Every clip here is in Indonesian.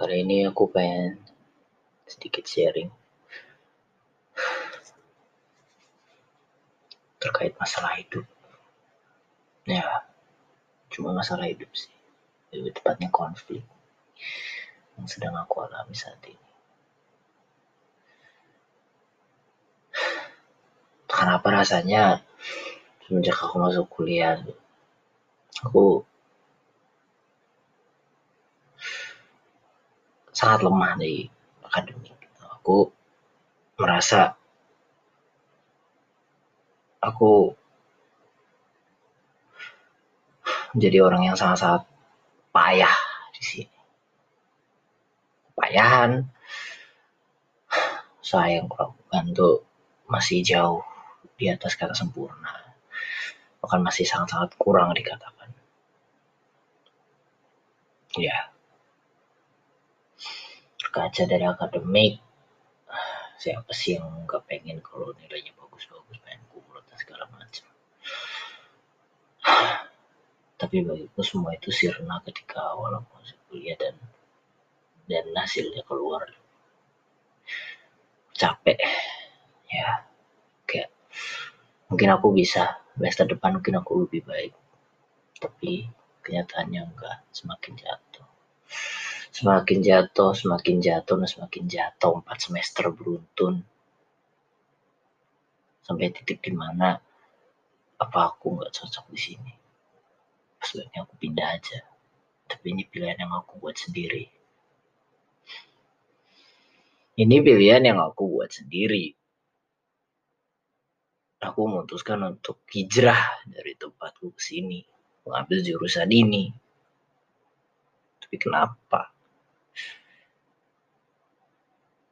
Kali ini aku pengen sedikit sharing terkait masalah hidup. Ya, cuma masalah hidup sih. Lebih tepatnya konflik yang sedang aku alami saat ini. Kenapa rasanya semenjak aku masuk kuliah, aku sangat lemah di akademik. Aku merasa aku menjadi orang yang sangat-sangat payah di sini. Payahan saya yang kulakukan tuh masih jauh di atas kata sempurna. Bahkan masih sangat-sangat kurang dikatakan. Ya, berkaca dari akademik. Siapa sih yang nggak pengen kalau nilainya bagus-bagus pengen kumlot dan segala macam. Tapi bagiku semua itu sirna ketika awal aku masuk kuliah dan dan hasilnya keluar. Capek. Ya kayak mungkin aku bisa semester depan mungkin aku lebih baik. Tapi kenyataannya enggak semakin jatuh semakin jatuh, semakin jatuh, dan semakin jatuh empat semester beruntun sampai titik di mana apa aku nggak cocok di sini. Sebaiknya aku pindah aja. Tapi ini pilihan yang aku buat sendiri. Ini pilihan yang aku buat sendiri. Aku memutuskan untuk hijrah dari tempatku ke sini, mengambil jurusan ini. Tapi kenapa?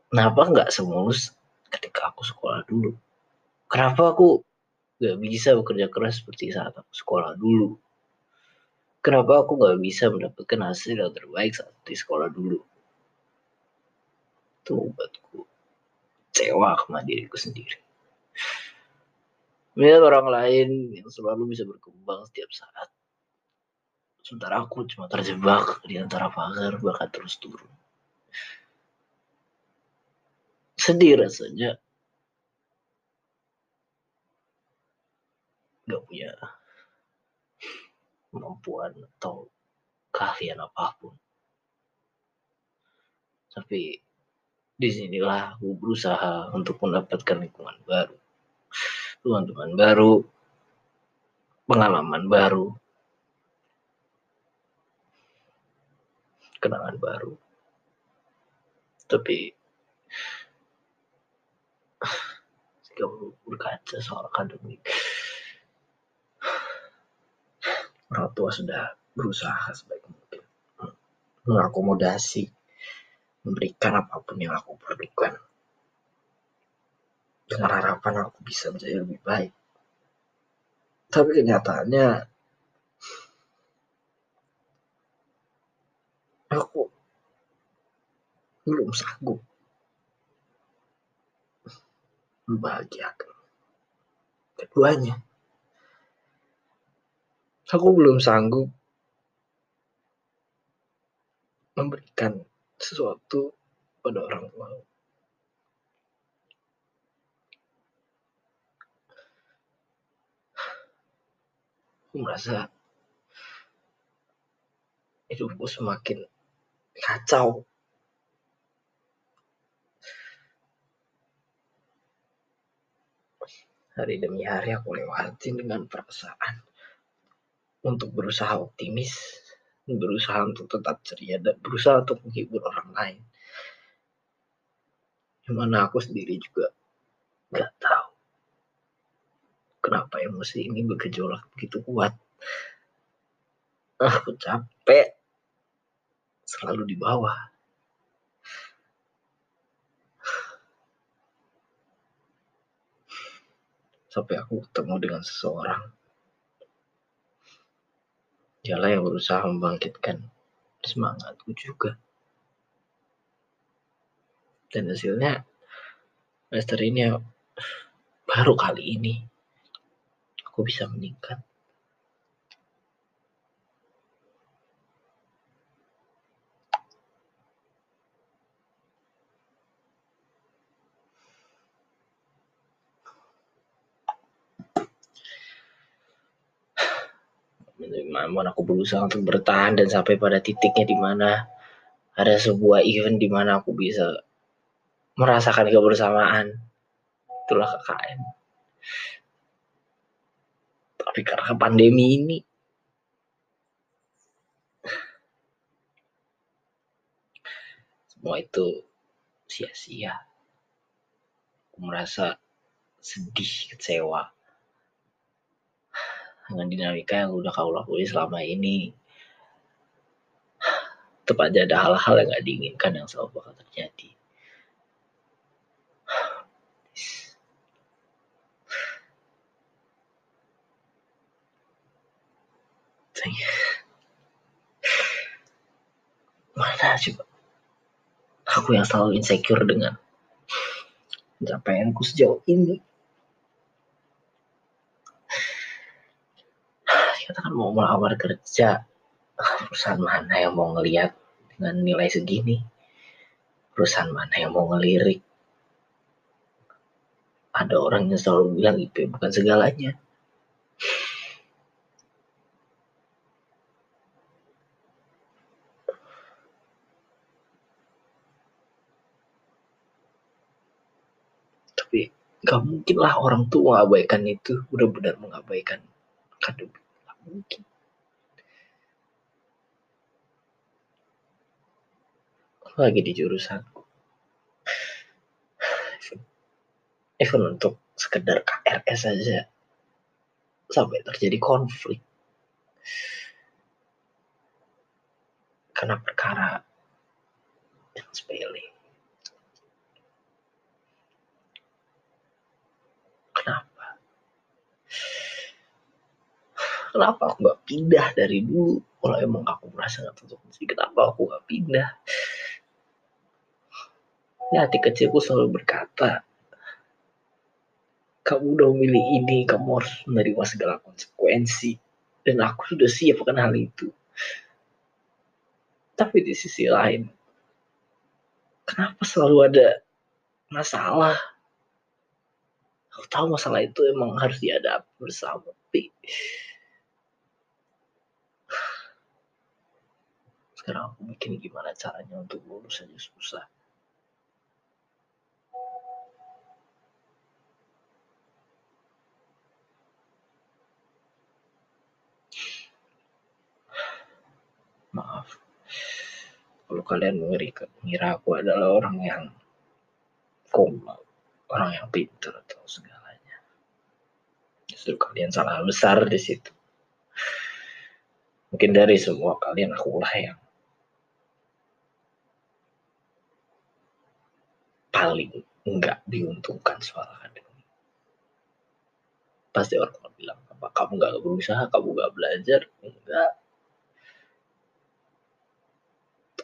Kenapa nggak semulus ketika aku sekolah dulu? Kenapa aku nggak bisa bekerja keras seperti saat aku sekolah dulu? Kenapa aku nggak bisa mendapatkan hasil yang terbaik saat di sekolah dulu? Itu membuatku kecewa sama diriku sendiri. Melihat orang lain yang selalu bisa berkembang setiap saat. Sementara aku cuma terjebak di antara pagar bahkan terus turun. Sedih rasanya. Nggak punya kemampuan atau keahlian apa pun. Tapi di sinilah aku berusaha untuk mendapatkan lingkungan baru. Teman-teman baru pengalaman baru kenangan baru. Tapi berkaca soal akademik. Orang tua sudah berusaha sebaik mungkin. Mengakomodasi memberikan apa pun yang aku perlukan. Dengan harapan aku bisa menjadi lebih baik. Tapi kenyataannya aku belum sanggup membahagiakan keduanya. Aku belum sanggup memberikan sesuatu pada orang tua. Aku merasa hidupku semakin kacau hari demi hari aku lewatin dengan perasaan untuk berusaha optimis, berusaha untuk tetap ceria dan berusaha untuk menghibur orang lain. Di mana aku sendiri juga gak tahu kenapa emosi ini bergejolak begitu kuat. Aku capek selalu di bawah. Sampai aku ketemu dengan seseorang. Dialah yang berusaha membangkitkan semangatku juga. Dan hasilnya semester ini baru kali ini aku bisa meningkat. Namun aku berusaha untuk bertahan dan sampai pada titiknya di mana ada sebuah event di mana aku bisa merasakan kebersamaan. Itulah KKN tapi karena pandemi ini semua itu sia-sia. Aku merasa sedih kecewa dengan dinamika yang udah kau lakuin selama ini. Tetap aja ada hal-hal yang gak diinginkan yang selalu bakal terjadi. Mana coba? Aku yang selalu insecure dengan pencapaianku sejauh ini mau melamar kerja perusahaan mana yang mau ngelihat dengan nilai segini? Perusahaan mana yang mau ngelirik? Ada orang yang selalu bilang IP bukan segalanya. Tapi gak mungkin lah orang tua mengabaikan itu. Udah benar mengabaikan akademik mungkin lagi di jurusanku even untuk sekedar KRS saja sampai terjadi konflik. Karena perkara yang sepele. Kenapa aku nggak pindah dari dulu? Kalau emang aku merasa nggak cocok di kenapa aku nggak pindah? Ya hati kecilku selalu berkata kamu udah memilih ini kamu harus menerima segala konsekuensi. Dan aku sudah siap akan hal itu. Tapi di sisi lain kenapa selalu ada masalah? Aku tahu masalah itu emang harus dihadapi bersama tapi sekarang aku bikin gimana caranya untuk lulus aja susah. Maaf. Kalau kalian mengira aku adalah orang yang koma orang yang pintar atau segalanya. Justru kalian salah besar di situ. Mungkin dari semua kalian aku lah yang paling enggak diuntungkan soal akademik. Pasti orang akan bilang, apa kamu nggak berusaha, kamu nggak belajar? Enggak.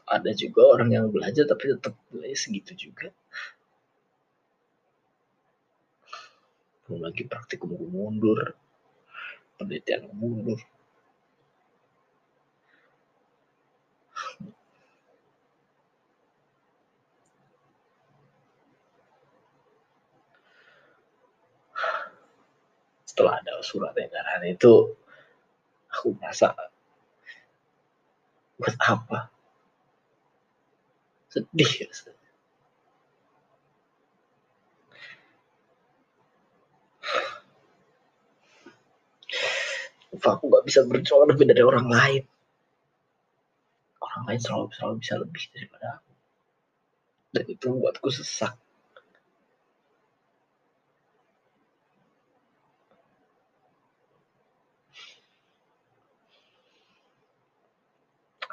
Ada juga orang yang belajar tapi tetap nilainya segitu juga. Belum lagi praktikum mundur, penelitian mundur. Setelah ada surat edaran itu aku merasa buat apa? Sedih rasanya aku gak bisa berjuang lebih dari orang lain? Orang lain selalu selalu bisa lebih daripada aku. Dan itu membuatku sesak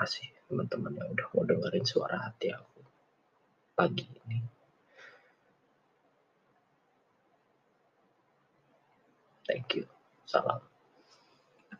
kasih teman-teman yang udah mau dengerin suara hati aku pagi ini. Thank you. Salam.